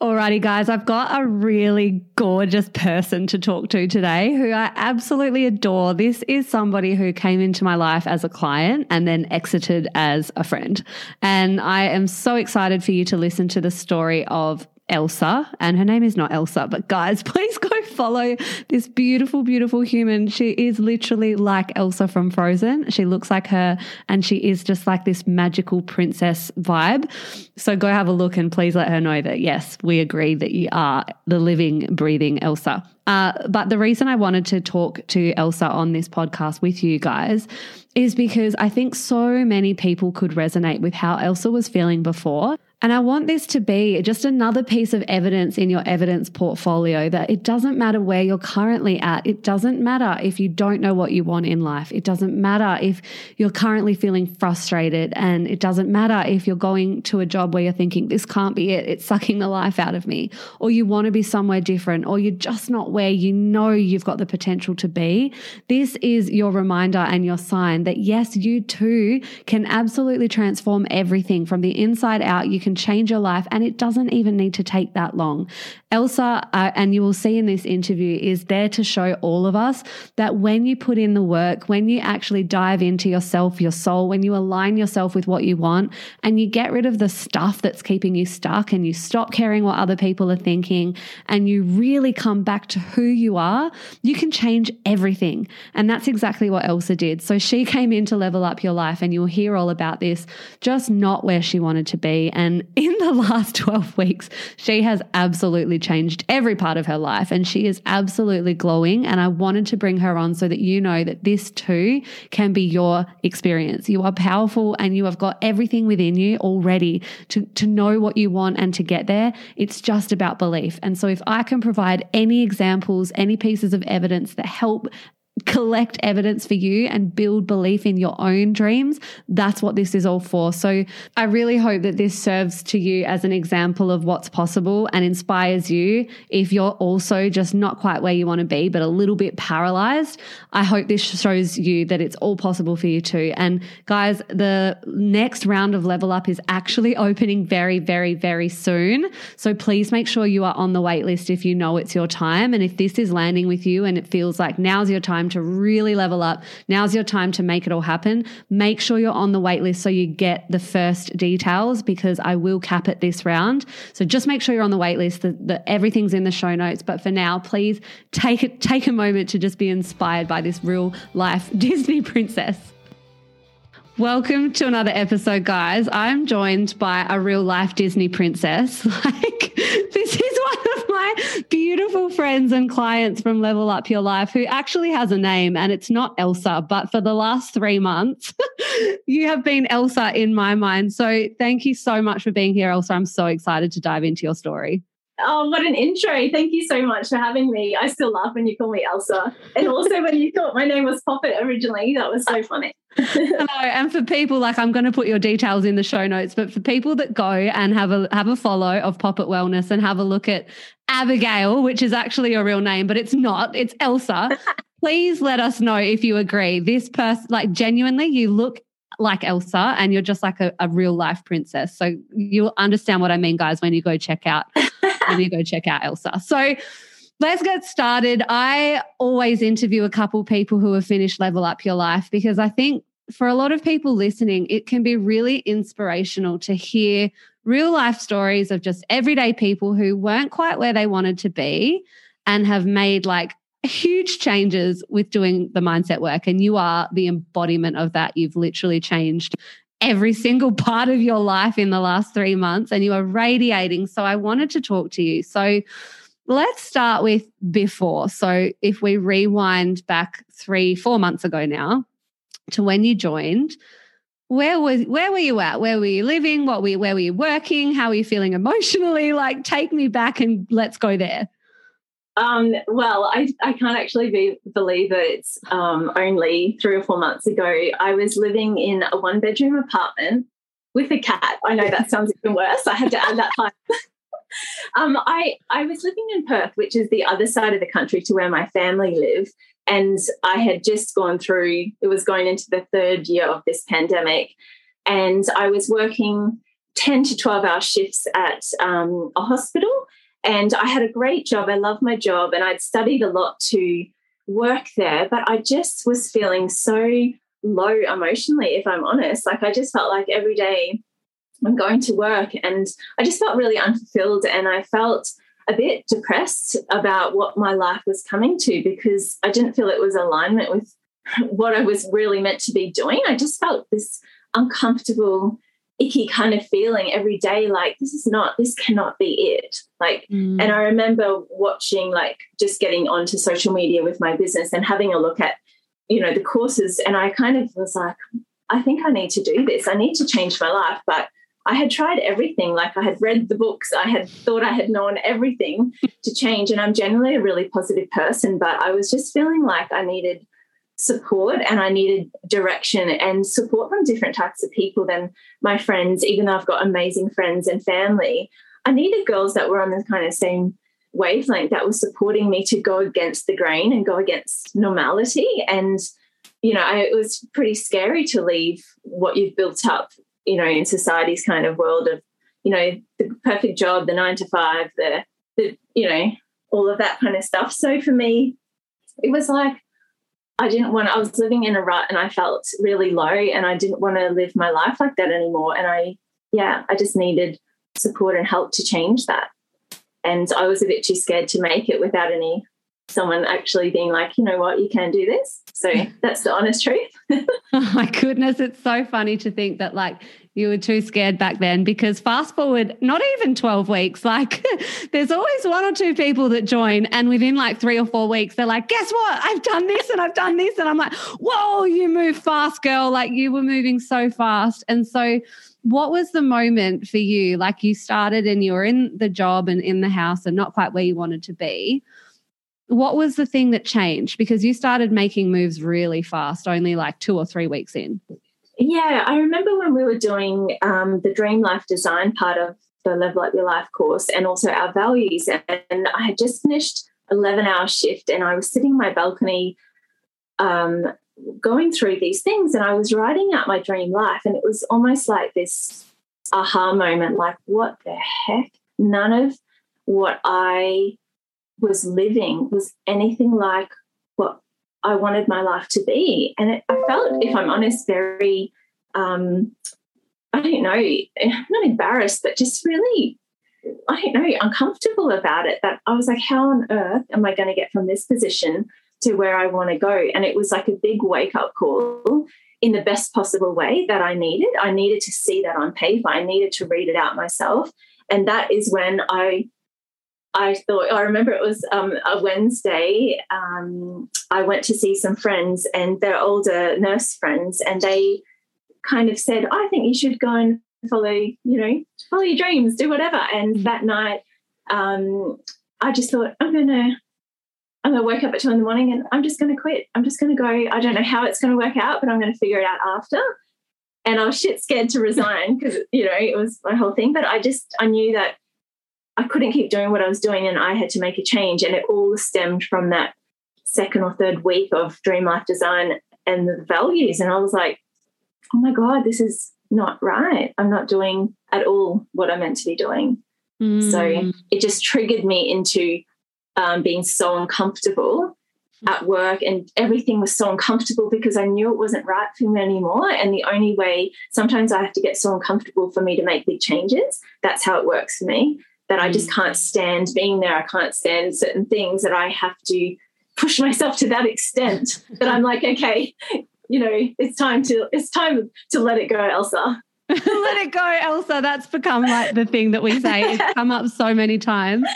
Alrighty, guys, I've got a really gorgeous person to talk to today who I absolutely adore. This is somebody who came into my life as a client and then exited as a friend. And I am so excited for you to listen to the story of Elsa, and her name is not Elsa, but guys, please go follow this beautiful, beautiful human. She is literally like Elsa from Frozen. She looks like her, and she is just like this magical princess vibe. So go have a look and please let her know that, yes, we agree that you are the living, breathing Elsa. Uh, but the reason I wanted to talk to Elsa on this podcast with you guys is because I think so many people could resonate with how Elsa was feeling before. And I want this to be just another piece of evidence in your evidence portfolio that it doesn't matter where you're currently at. It doesn't matter if you don't know what you want in life. It doesn't matter if you're currently feeling frustrated. And it doesn't matter if you're going to a job where you're thinking, this can't be it. It's sucking the life out of me. Or you want to be somewhere different. Or you're just not where you know you've got the potential to be. This is your reminder and your sign that yes, you too can absolutely transform everything from the inside out. You can change your life and it doesn't even need to take that long. Elsa, uh, and you will see in this interview, is there to show all of us that when you put in the work, when you actually dive into yourself, your soul, when you align yourself with what you want and you get rid of the stuff that's keeping you stuck and you stop caring what other people are thinking and you really come back to who you are, you can change everything. And that's exactly what Elsa did. So she came in to level up your life, and you'll hear all about this, just not where she wanted to be. And in the last 12 weeks, she has absolutely changed every part of her life and she is absolutely glowing. And I wanted to bring her on so that you know that this too can be your experience. You are powerful and you have got everything within you already to, to know what you want and to get there. It's just about belief. And so if I can provide any examples, any pieces of evidence that help collect evidence for you and build belief in your own dreams. That's what this is all for. So I really hope that this serves to you as an example of what's possible and inspires you if you're also just not quite where you want to be, but a little bit paralyzed. I hope this shows you that it's all possible for you too. And guys, the next round of level up is actually opening very, very, very soon. So please make sure you are on the wait list if you know it's your time. And if this is landing with you and it feels like now's your time time to really level up. Now's your time to make it all happen. Make sure you're on the wait list so you get the first details because I will cap it this round. So just make sure you're on the wait list. That, everything's in the show notes. But for now, please take it, take a moment to just be inspired by this real life Disney princess. Welcome to another episode, guys. I'm joined by a real life Disney princess. Like, this is my beautiful friends and clients from Level Up Your Life who actually has a name, and it's not Elsa, but for the last three months, you have been Elsa in my mind. So, thank you so much for being here, Elsa. I'm so excited to dive into your story. Oh, what an intro. Thank you so much for having me. I still laugh when you call me Elsa. And also when you thought my name was Poppet originally, that was so funny. Hello. And for people like I'm going to put your details in the show notes, but for people that go and have a have a follow of Poppet Wellness and have a look at Abigail, which is actually a real name, but it's not, it's Elsa. Please let us know if you agree. This person, like genuinely, you look like Elsa and you're just like a, a real life princess. So you'll understand what I mean, guys, when you go check out you go check out Elsa. So let's get started. I always interview a couple people who have finished Level Up Your Life because I think for a lot of people listening, it can be really inspirational to hear real life stories of just everyday people who weren't quite where they wanted to be and have made like huge changes with doing the mindset work. And you are the embodiment of that. You've literally changed every single part of your life in the last three months and you are radiating. So I wanted to talk to you. So let's start with before. So if we rewind back three, four months ago now to when you joined, where was where were you at? Where were you living? What were you, where were you working? How were you feeling emotionally? Like take me back and let's go there. Um, well, I, I can't actually be, believe it. Um, only three or four months ago, I was living in a one bedroom apartment with a cat. I know that sounds even worse. I had to add that part. um, I, I was living in Perth, which is the other side of the country to where my family live. And I had just gone through, it was going into the third year of this pandemic. And I was working 10 to 12 hour shifts at um, a hospital. And I had a great job. I loved my job and I'd studied a lot to work there, but I just was feeling so low emotionally, if I'm honest. Like I just felt like every day I'm going to work and I just felt really unfulfilled and I felt a bit depressed about what my life was coming to because I didn't feel it was alignment with what I was really meant to be doing. I just felt this uncomfortable, icky kind of feeling every day like, this is not, this cannot be it. Like, mm. and I remember watching, like, just getting onto social media with my business and having a look at, you know, the courses. And I kind of was like, I think I need to do this. I need to change my life. But I had tried everything. Like I had read the books, I had thought I had known everything to change. And I'm generally a really positive person, but I was just feeling like I needed support and I needed direction and support from different types of people than my friends, even though I've got amazing friends and family. I needed girls that were on the kind of same wavelength that was supporting me to go against the grain and go against normality. And, you know, I, it was pretty scary to leave what you've built up you know, in society's kind of world of, you know, the perfect job, the nine to five, the, the, you know, all of that kind of stuff. So for me, it was like, I didn't want, I was living in a rut and I felt really low and I didn't want to live my life like that anymore. And I, yeah, I just needed support and help to change that. And I was a bit too scared to make it without any someone actually being like, you know what, you can do this. So that's the honest truth. oh my goodness. It's so funny to think that like you were too scared back then because fast forward not even 12 weeks, like there's always one or two people that join and within like three or four weeks, they're like, guess what? I've done this and I've done this. And I'm like, whoa, you move fast, girl. Like you were moving so fast. And so what was the moment for you? Like you started and you were in the job and in the house and not quite where you wanted to be what was the thing that changed? Because you started making moves really fast, only like two or three weeks in. Yeah, I remember when we were doing um, the Dream Life Design part of the Level Up Your Life course and also our values. And I had just finished 11 hour shift and I was sitting in my balcony um, going through these things and I was writing out my dream life. And it was almost like this aha moment like, what the heck? None of what I was living was anything like what I wanted my life to be. And it, I felt, if I'm honest, very, um, I don't know, not embarrassed, but just really, I don't know, uncomfortable about it. That I was like, how on earth am I going to get from this position to where I want to go? And it was like a big wake up call in the best possible way that I needed. I needed to see that on paper, I needed to read it out myself. And that is when I I thought, I remember it was um, a Wednesday. Um, I went to see some friends, and they're older nurse friends, and they kind of said, I think you should go and follow, you know, follow your dreams, do whatever. And mm. that night, um, I just thought, I'm going to. I'm going to wake up at two in the morning and I'm just going to quit. I'm just going to go. I don't know how it's going to work out, but I'm going to figure it out after. And I was shit scared to resign because, you know, it was my whole thing. But I just, I knew that I couldn't keep doing what I was doing and I had to make a change. And it all stemmed from that second or third week of Dream Life Design and the values. And I was like, oh my God, this is not right. I'm not doing at all what I'm meant to be doing. Mm. So it just triggered me into um, being so uncomfortable at work and everything was so uncomfortable because I knew it wasn't right for me anymore. And the only way, sometimes I have to get so uncomfortable for me to make big changes. That's how it works for me that I just mm. can't stand being there. I can't stand certain things that I have to push myself to that extent that I'm like, okay, you know, it's time to it's time to let it go, Elsa. let it go, Elsa. That's become like the thing that we say. It's come up so many times.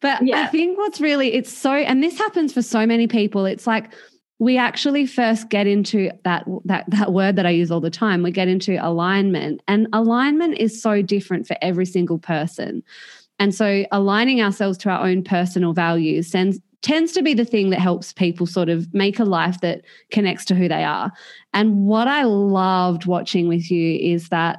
But yeah. I think what's really it's so and this happens for so many people. It's like we actually first get into that that that word that I use all the time. We get into alignment and alignment is so different for every single person. And so aligning ourselves to our own personal values tends, tends to be the thing that helps people sort of make a life that connects to who they are. And what I loved watching with you is that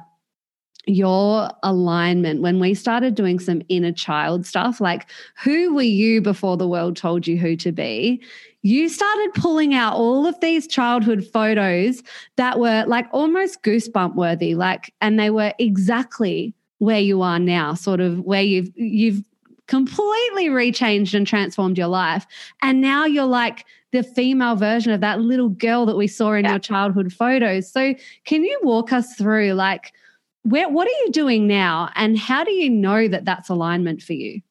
your alignment when we started doing some inner child stuff like who were you before the world told you who to be you started pulling out all of these childhood photos that were like almost goosebump worthy like and they were exactly where you are now sort of where you've you've completely rechanged and transformed your life. And now you're like the female version of that little girl that we saw in yeah. your childhood photos. So can you walk us through like where what are you doing now? And how do you know that that's alignment for you?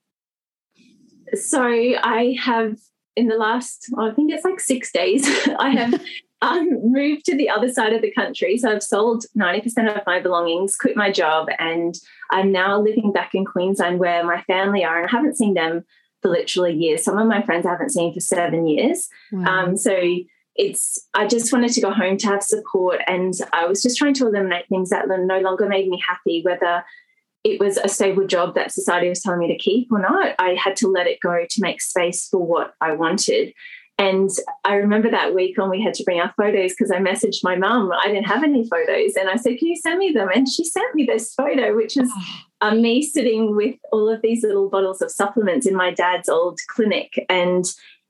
So i have in the last, I think it's like six days, I have um, moved to the other side of the country. So I've sold 90% of my belongings, quit my job, and I'm now living back in Queensland where my family are. And I haven't seen them for literally years. Some of my friends I haven't seen for seven years. Wow. Um, so it's, I just wanted to go home to have support. And I was just trying to eliminate things that no longer made me happy, whether it was a stable job that society was telling me to keep or not. I had to let it go to make space for what I wanted. And I remember that week when we had to bring our photos because I messaged my mum. I didn't have any photos. And I said, Can you send me them? And she sent me this photo, which is um, me sitting with all of these little bottles of supplements in my dad's old clinic. And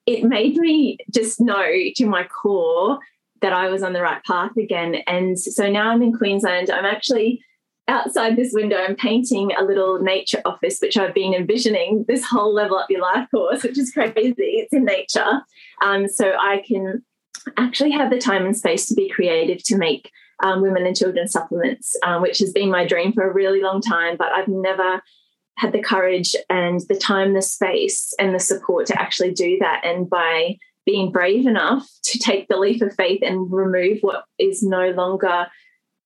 it made me just know to my core that I was on the right path again. And so now I'm in Queensland. I'm actually outside this window, I'm painting a little nature office, which I've been envisioning this whole level up your life course, which is crazy. It's in nature. Um, so I can actually have the time and space to be creative to make um, women and children supplements, um, which has been my dream for a really long time, but I've never had the courage and the time, the space, and the support to actually do that. And by being brave enough to take the leap of faith and remove what is no longer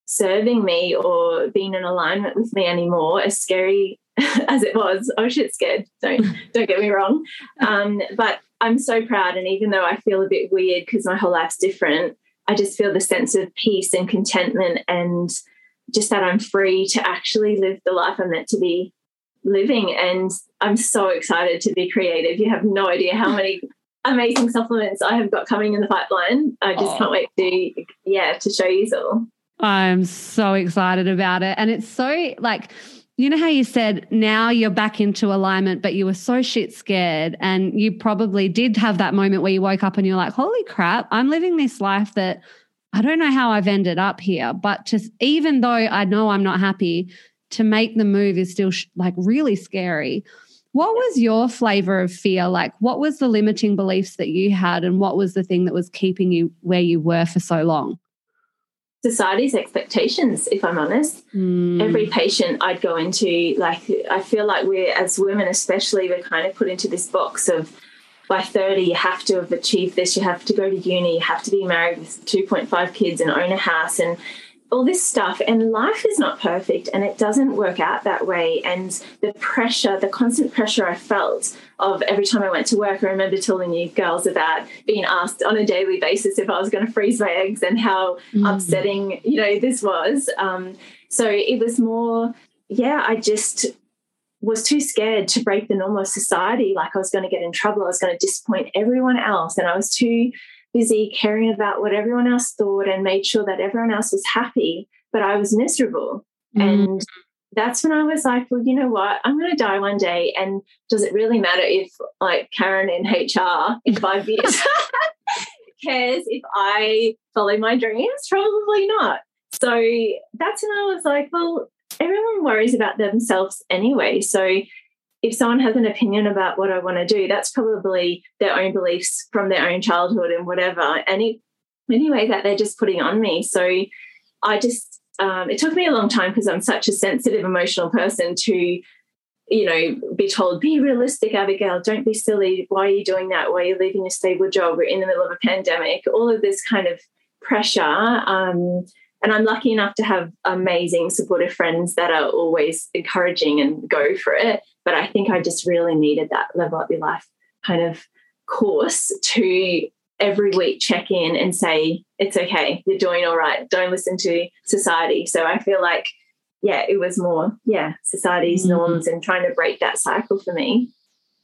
serving me or being in alignment with me anymore, as scary as it was. Oh shit, scared. Don't don't get me wrong. Um, but I'm so proud, and even though I feel a bit weird because my whole life's different, I just feel the sense of peace and contentment, and just that I'm free to actually live the life I'm meant to be living. And I'm so excited to be creative. You have no idea how many amazing supplements I have got coming in the pipeline. I just oh. can't wait to yeah to show you all. I'm so excited about it. And it's so like, you know how you said now you're back into alignment, but you were so shit scared. And you probably did have that moment where you woke up and you're like, holy crap, I'm living this life that I don't know how I've ended up here. But to, even though I know I'm not happy, to make the move is still sh- like really scary. What was your flavor of fear? Like, what was the limiting beliefs that you had, and what was the thing that was keeping you where you were for so long? Society's expectations, if I'm honest. Mm. Every patient I'd go into, like, I feel like we're, as women especially, we're kind of put into this box of by 30, you have to have achieved this, you have to go to uni, you have to be married with 2.5 kids and own a house. And all this stuff and life is not perfect and it doesn't work out that way and the pressure the constant pressure i felt of every time i went to work i remember telling you girls about being asked on a daily basis if i was going to freeze my eggs and how mm. upsetting you know this was um, so it was more yeah i just was too scared to break the norm of society like i was going to get in trouble i was going to disappoint everyone else and i was too busy caring about what everyone else thought and made sure that everyone else was happy, but I was miserable. Mm. And that's when I was like, well, you know what? I'm going to die one day. And does it really matter if, like, Karen in HR in five years cares if I follow my dreams? Probably not. So that's when I was like, well, everyone worries about themselves anyway. So if someone has an opinion about what I want to do, that's probably their own beliefs from their own childhood and whatever. Any anyway that they're just putting on me. So I just um, it took me a long time because I'm such a sensitive, emotional person to, you know, be told, be realistic, Abigail, don't be silly. Why are you doing that? Why are you leaving a stable job? We're in the middle of a pandemic. All of this kind of pressure. Um, and I'm lucky enough to have amazing supportive friends that are always encouraging and go for it. But I think I just really needed that level up your life kind of course to every week check in and say, it's okay, you're doing all right. Don't listen to society. So I feel like, yeah, it was more, yeah, society's mm. norms and trying to break that cycle for me.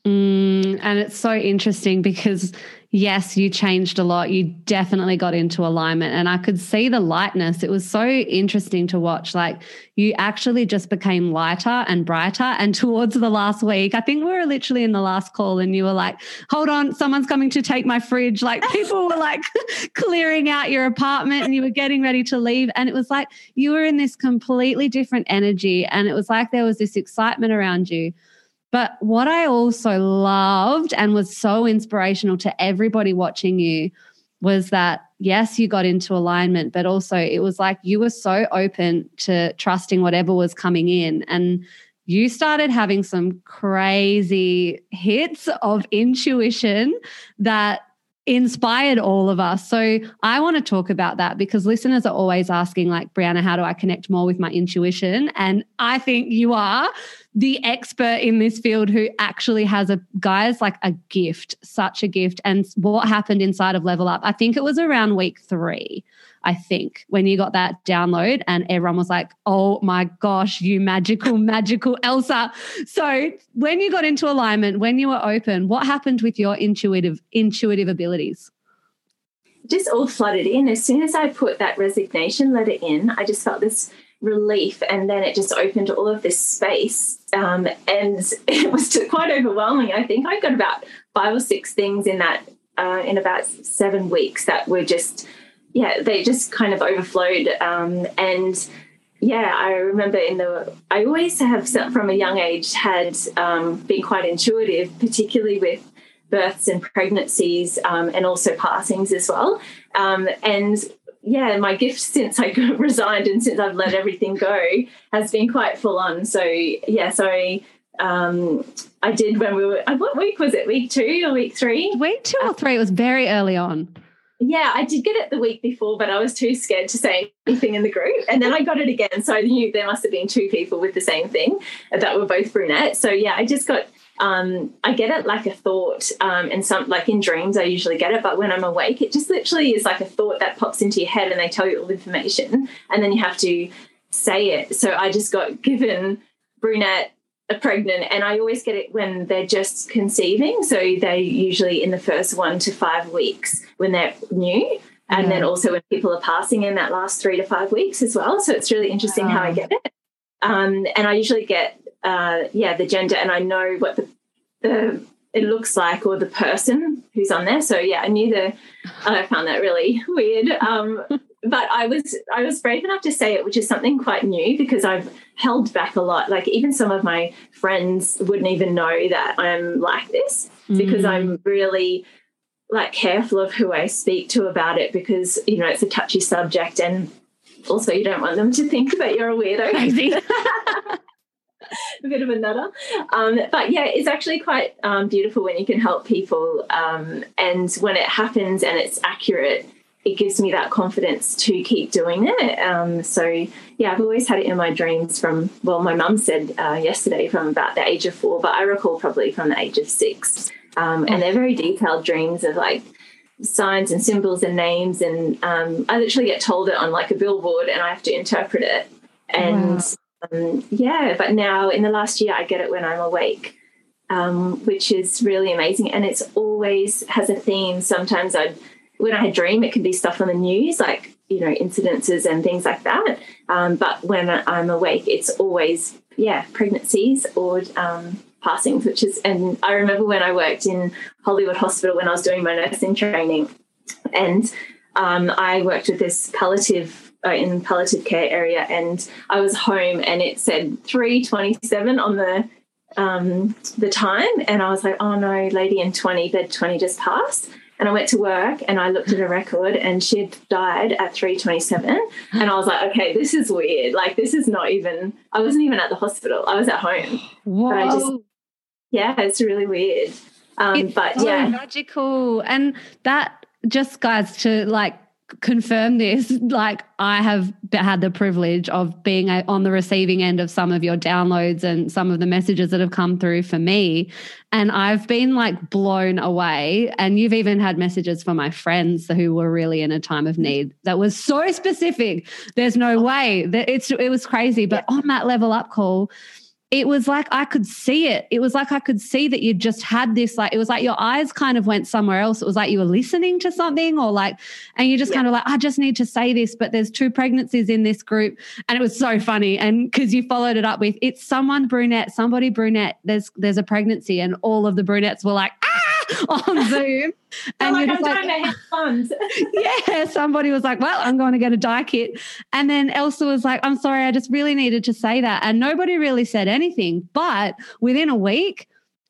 Mm, And it's so interesting because yes, you changed a lot. You definitely got into alignment. And I could see the lightness. It was so interesting to watch. Like you actually just became lighter and brighter. And towards the last week, I think we were literally in the last call and you were like, hold on, someone's coming to take my fridge. Like people were like clearing out your apartment and you were getting ready to leave. And it was like you were in this completely different energy. And it was like there was this excitement around you. But what I also loved and was so inspirational to everybody watching you was that, yes, you got into alignment, but also it was like you were so open to trusting whatever was coming in. And you started having some crazy hits of intuition that inspired all of us. So I want to talk about that because listeners are always asking, like, Brianna, how do I connect more with my intuition? And I think you are the expert in this field who actually has a guys like a gift, such a gift. And what happened inside of Level Up? I think it was around week three. I think, when you got that download and everyone was like, oh my gosh, you magical, magical Elsa. So when you got into alignment, when you were open, what happened with your intuitive, intuitive abilities? Just all flooded in. As soon as I put that resignation letter in, I just felt this relief and then it just opened all of this space um, and it was quite overwhelming i think i got about five or six things in that uh, in about seven weeks that were just yeah, they just kind of overflowed. Um, and yeah, I remember in the, I always have from a young age had um, been quite intuitive, particularly with births and pregnancies um, and also passings as well. Um, and yeah, my gift since I resigned and since I've let everything go has been quite full on. So yeah, so um, I did when we were, what week was it? Week two or week three? Week two or three. It was very early on. Yeah, I did get it the week before, but I was too scared to say anything in the group. And then I got it again. So I knew there must have been two people with the same thing that were both brunette. So yeah, I just got um, I get it like a thought, um, and some like in dreams, I usually get it, but when I'm awake, it just literally is like a thought that pops into your head, and they tell you all the information, and then you have to say it. So I just got given brunette pregnant and i always get it when they're just conceiving. So they usually in the first one to five weeks when they're new. And yeah. then also when people are passing in that last three to five weeks as well. So it's really interesting how i get it. Um, and i usually get uh, yeah the gender and i know what the, the it looks like or the person who's on there. So yeah i knew the i found that really weird. Um, but I was I was brave enough to say it, which is something quite new because I've held back a lot. Like even some of my friends wouldn't even know that I'm like this mm. because I'm really like careful of who I speak to about it because you know it's a touchy subject and also you don't want them to think that you're a weirdo. A bit of a nutter. Um, but yeah, it's actually quite um, beautiful when you can help people um, and when it happens and it's accurate it gives me that confidence to keep doing it. Um, so yeah, I've always had it in my dreams from well, my mum said uh, yesterday from about the age of four, but I recall probably from the age of six. Um, and they're very detailed dreams of like signs and symbols and names, and um, I literally get told it on like a billboard, and I have to interpret it. And wow. Um, yeah, but now in the last year, I get it when I'm awake. Um, which is really amazing, and it's always has a theme. Sometimes I'd when I dream, it can be stuff on the news, like, you know, incidences and things like that. Um, but when I'm awake, it's always, yeah, pregnancies or um, passings, which is, and I remember when I worked in Hollywood Hospital when I was doing my nursing training, and um, I worked with this palliative uh, in palliative care area, and I was home, and it said three twenty seven on the um, the time, and I was like, oh no, lady in twenty, bed twenty just passed, and I went to work and I looked at a record and she had died at 327. And I was like, okay, this is weird. Like, this is not even, I wasn't even at the hospital. I was at home. Whoa. But I just, yeah, it's really weird. Um, it's but so yeah. magical. And that just, guys, to like confirm this like i have had the privilege of being on the receiving end of some of your downloads and some of the messages that have come through for me. And i've been like blown away. And you've even had messages for my friends who were really in a time of need that was so specific. There's no way that it's it was crazy. But on that level up call it was like I could see it. It was like I could see that you just had this, like, it was like your eyes kind of went somewhere else. It was like you were listening to something or like, and you just yeah. kind of like, I just need to say this, but there's two pregnancies in this group. And it was so funny. And because you followed it up with, it's someone brunette, somebody brunette, there's, there's a pregnancy. And all of the brunettes were like, ah, on Zoom. and like, I'm like, trying to have fun. yeah, somebody was like, "Well, I'm going to get a dye kit," and then Elsa was like, "I'm sorry, I just really needed to say that," and nobody really said anything. But within a week,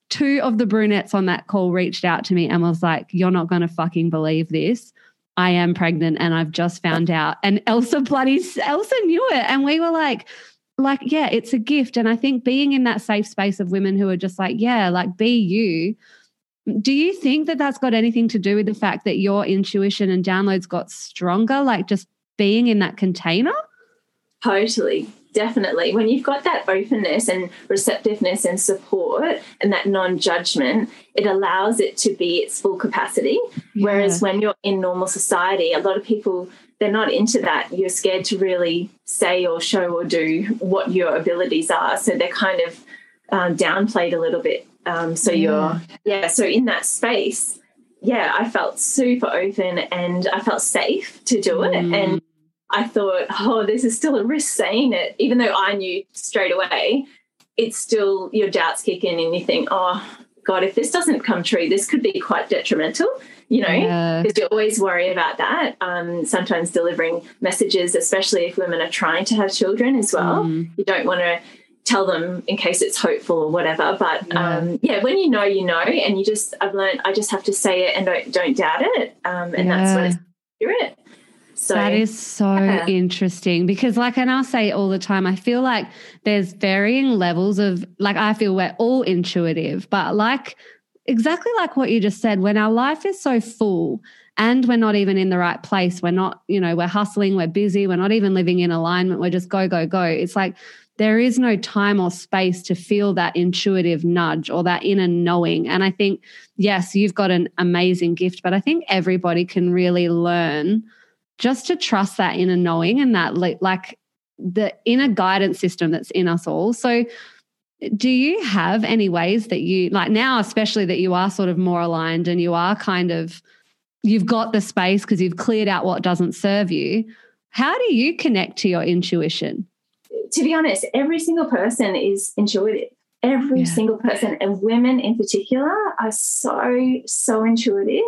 two of the brunettes on that call reached out to me and was like, "You're not going to fucking believe this." I am pregnant and I've just found out. And Elsa bloody Elsa knew it. And we were like, like, yeah, it's a gift. And I think being in that safe space of women who are just like, yeah, like be you do you think that that's got anything to do with the fact that your intuition and downloads got stronger, like just being in that container? Totally, definitely. When you've got that openness and receptiveness and support and that non judgment, it allows it to be its full capacity. Yeah. Whereas when you're in normal society, a lot of people they're not into that. You're scared to really say or show or do what your abilities are. So they're kind of um, downplayed a little bit um, so yeah. you're, yeah, so in that space, yeah, I felt super open and I felt safe to do it. Mm. And I thought, oh, this is still a risk saying it, even though I knew straight away, it's still your doubts kick in and you think, oh, God, if this doesn't come true, this could be quite detrimental, you know, because yeah. you always worry about that. Um, sometimes delivering messages, especially if women are trying to have children as well, mm. you don't want to tell them in case it's hopeful or whatever. But yeah. Um, yeah, when you know, you know, and you just I've learned I just have to say it and don't don't doubt it, um, and yeah. that's when it's accurate. So that is so yeah. interesting because, like, and I'll say all the time, I feel like there's varying levels of like I feel we're all intuitive, but like exactly like what you just said, when our life is so full and we're not even in the right place, we're not, you know, we're hustling, we're busy, we're not even living in alignment, we're just go, go, go. It's like there is no time or space to feel that intuitive nudge or that inner knowing. And I think, yes, you've got an amazing gift, but I think everybody can really learn just to trust that inner knowing and that like the inner guidance system that's in us all. So, do you have any ways that you like now, especially that you are sort of more aligned and you are kind of, you've got the space because you've cleared out what doesn't serve you? How do you connect to your intuition? To be honest, every single person is intuitive. Every yeah. single person, and women in particular, are so so intuitive.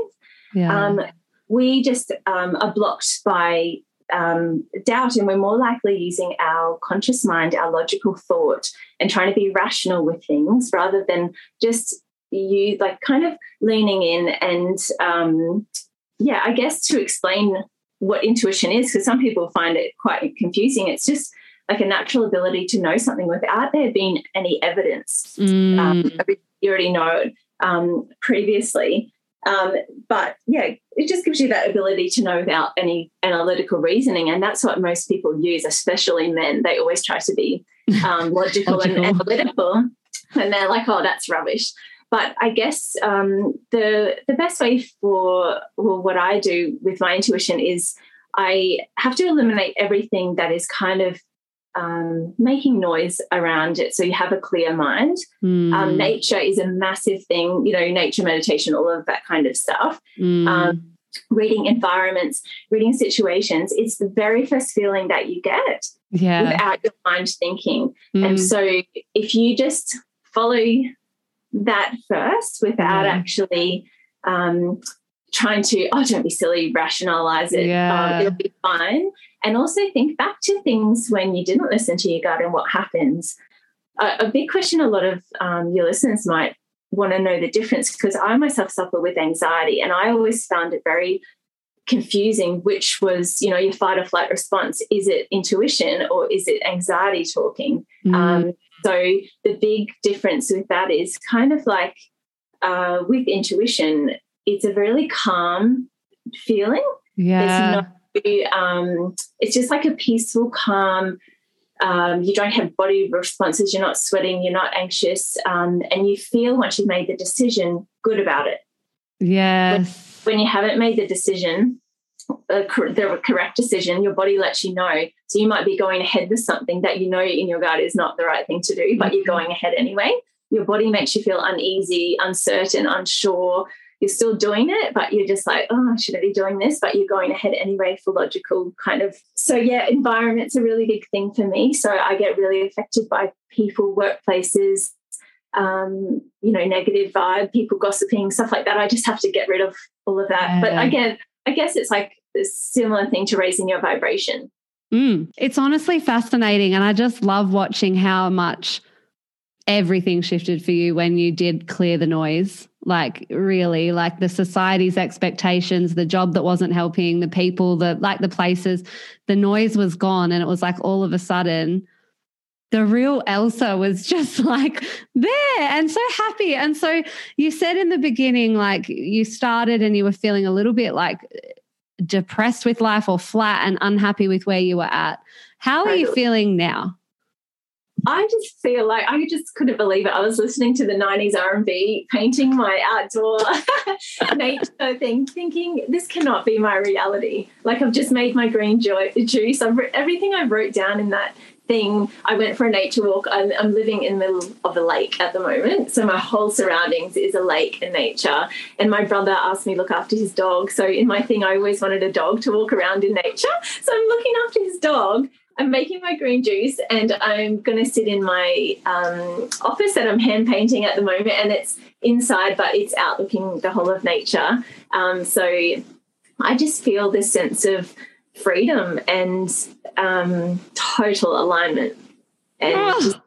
Yeah. Um, we just um, are blocked by um, doubt, and we're more likely using our conscious mind, our logical thought, and trying to be rational with things rather than just you like kind of leaning in and um, yeah, I guess to explain what intuition is, because some people find it quite confusing. It's just like a natural ability to know something without there being any evidence. Mm. Um, you already know um, previously. Um, but yeah, it just gives you that ability to know without any analytical reasoning. And that's what most people use, especially men. They always try to be um, logical, logical, and analytical. And they're like, oh, that's rubbish. But I guess um, the the best way for well, what I do with my intuition is I have to eliminate everything that is kind of um, making noise around it so you have a clear mind. Mm. Um, nature is a massive thing, you know, nature meditation, all of that kind of stuff. Mm. Um, reading environments, reading situations, it's the very first feeling that you get yeah. without your mind thinking. Mm. And so if you just follow that first without actually um, trying to, oh, don't be silly, rationalize it, um, yeah. it'll be fine and also think back to things when you didn't listen to your gut and what happens. A, a big question a lot of um, your listeners might want to know the difference because I myself suffer with anxiety and I always found it very confusing which was you know your fight or flight response is it intuition or is it anxiety talking mm. um, so the big difference with that is kind of like uh, with intuition it's a really calm feeling yeah um, it's just like a peaceful, calm. Um, you don't have body responses. You're not sweating. You're not anxious, um, and you feel once you've made the decision good about it. Yes. When, when you haven't made the decision, the correct decision, your body lets you know. So you might be going ahead with something that you know in your gut is not the right thing to do, but you're mm-hmm. going ahead anyway. Your body makes you feel uneasy, uncertain, unsure. You're still doing it, but you're just like, oh, I shouldn't be doing this, but you're going ahead anyway for logical kind of. So, yeah, environment's a really big thing for me. So, I get really affected by people, workplaces, um, you know, negative vibe, people gossiping, stuff like that. I just have to get rid of all of that. Yeah. But again, I guess it's like a similar thing to raising your vibration. Mm. It's honestly fascinating. And I just love watching how much everything shifted for you when you did clear the noise. Like, really, like the society's expectations, the job that wasn't helping, the people, the like the places, the noise was gone. And it was like all of a sudden, the real Elsa was just like there and so happy. And so you said in the beginning, like you started and you were feeling a little bit like depressed with life or flat and unhappy with where you were at. How are you feeling now? I just feel like I just couldn't believe it. I was listening to the 90s R&B, painting my outdoor nature thing, thinking this cannot be my reality. Like I've just made my green juice. I've everything I wrote down in that thing. I went for a nature walk. I'm, I'm, living in the middle of a lake at the moment. So my whole surroundings is a lake and nature. And my brother asked me to look after his dog. So in my thing, I always wanted a dog to walk around in nature. So I'm looking after his dog. I'm making my green juice and I'm going to sit in my um, office that I'm hand painting at the moment. And it's inside, but it's out looking the whole of nature. Um, so I just feel this sense of freedom and um, total alignment and oh.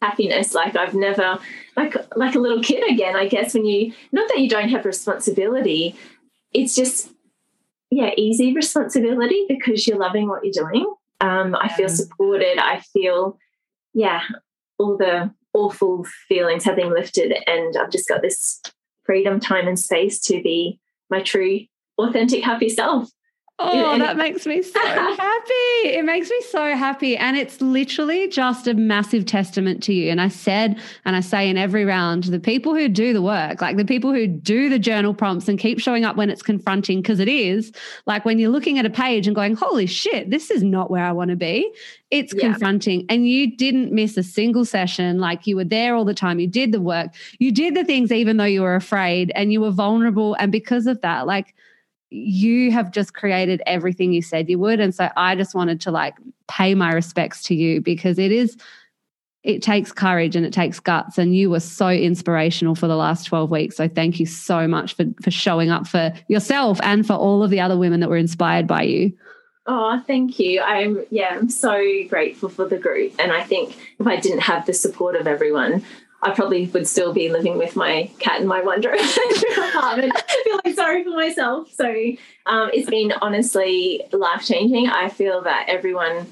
happiness like I've never like like a little kid again I guess when you not that you don't have responsibility it's just yeah easy responsibility because you're loving what you're doing um, I feel supported. I feel yeah all the awful feelings have been lifted and I've just got this freedom time and space to be my true authentic happy self Oh, that makes me so happy. It makes me so happy. And it's literally just a massive testament to you. And I said, and I say in every round, the people who do the work, like the people who do the journal prompts and keep showing up when it's confronting, because it is like when you're looking at a page and going, holy shit, this is not where I want to be. It's yeah. confronting. And you didn't miss a single session. Like you were there all the time. You did the work. You did the things even though you were afraid and you were vulnerable. And because of that, like, you have just created everything you said you would. And so I just wanted to like pay my respects to you because it is, it takes courage and it takes guts. And you were so inspirational for the last 12 weeks. So thank you so much for, for showing up for yourself and for all of the other women that were inspired by you. Oh, thank you. I'm yeah, I'm so grateful for the group. And I think if I didn't have the support of everyone, I probably would still be living with my cat in my wardrobe apartment, feeling sorry for myself. So um, it's been honestly life changing. I feel that everyone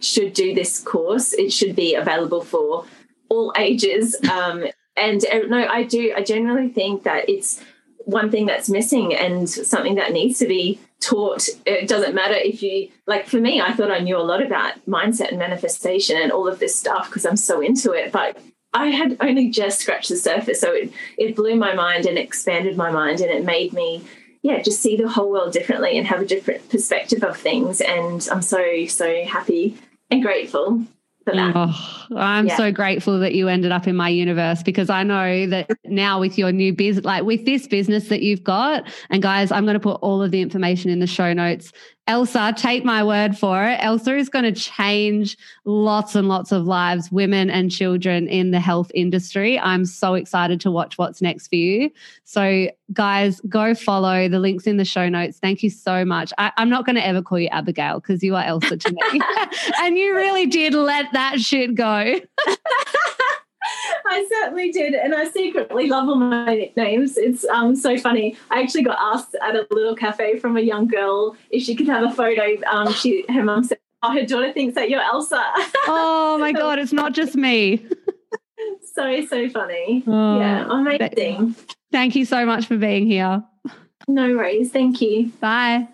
should do this course. It should be available for all ages. Um, and uh, no, I do. I generally think that it's one thing that's missing and something that needs to be taught. It doesn't matter if you, like for me, I thought I knew a lot about mindset and manifestation and all of this stuff because I'm so into it. But I had only just scratched the surface. So it, it blew my mind and expanded my mind and it made me, yeah, just see the whole world differently and have a different perspective of things. And I'm so, so happy and grateful for that. Oh, I'm yeah. so grateful that you ended up in my universe because I know that now with your new business, like with this business that you've got, and guys, I'm going to put all of the information in the show notes Elsa, take my word for it. Elsa is going to change lots and lots of lives, women and children in the health industry. I'm so excited to watch what's next for you. So, guys, go follow the links in the show notes. Thank you so much. I, am not going to ever call you Abigail because you are Elsa to me. and you really did let that shit go. I certainly did, and I secretly love all my nicknames. It's um, so funny. I actually got asked at a little cafe from a young girl if she could have a photo. Um, she, her mum said, "Oh, her daughter thinks that you're Elsa." oh my god, it's not just me. so so funny. Oh, yeah, amazing. Thank you so much for being here. No worries. Thank you. Bye.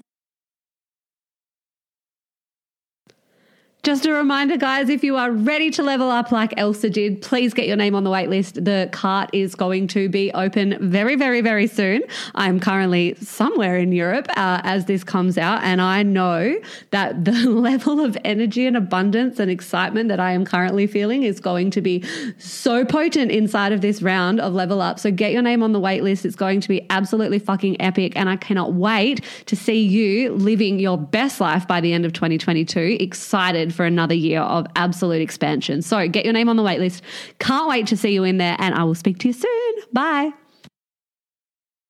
Just a reminder, guys, if you are ready to level up like Elsa did, please get your name on the wait list. The cart is going to be open very, very, very soon. I'm currently somewhere in Europe uh, as this comes out, and I know that the level of energy and abundance and excitement that I am currently feeling is going to be so potent inside of this round of level up. So get your name on the wait list. It's going to be absolutely fucking epic, and I cannot wait to see you living your best life by the end of 2022. Excited for another year of absolute expansion. So get your name on the waitlist. Can't wait to see you in there, and I will speak to you soon. Bye.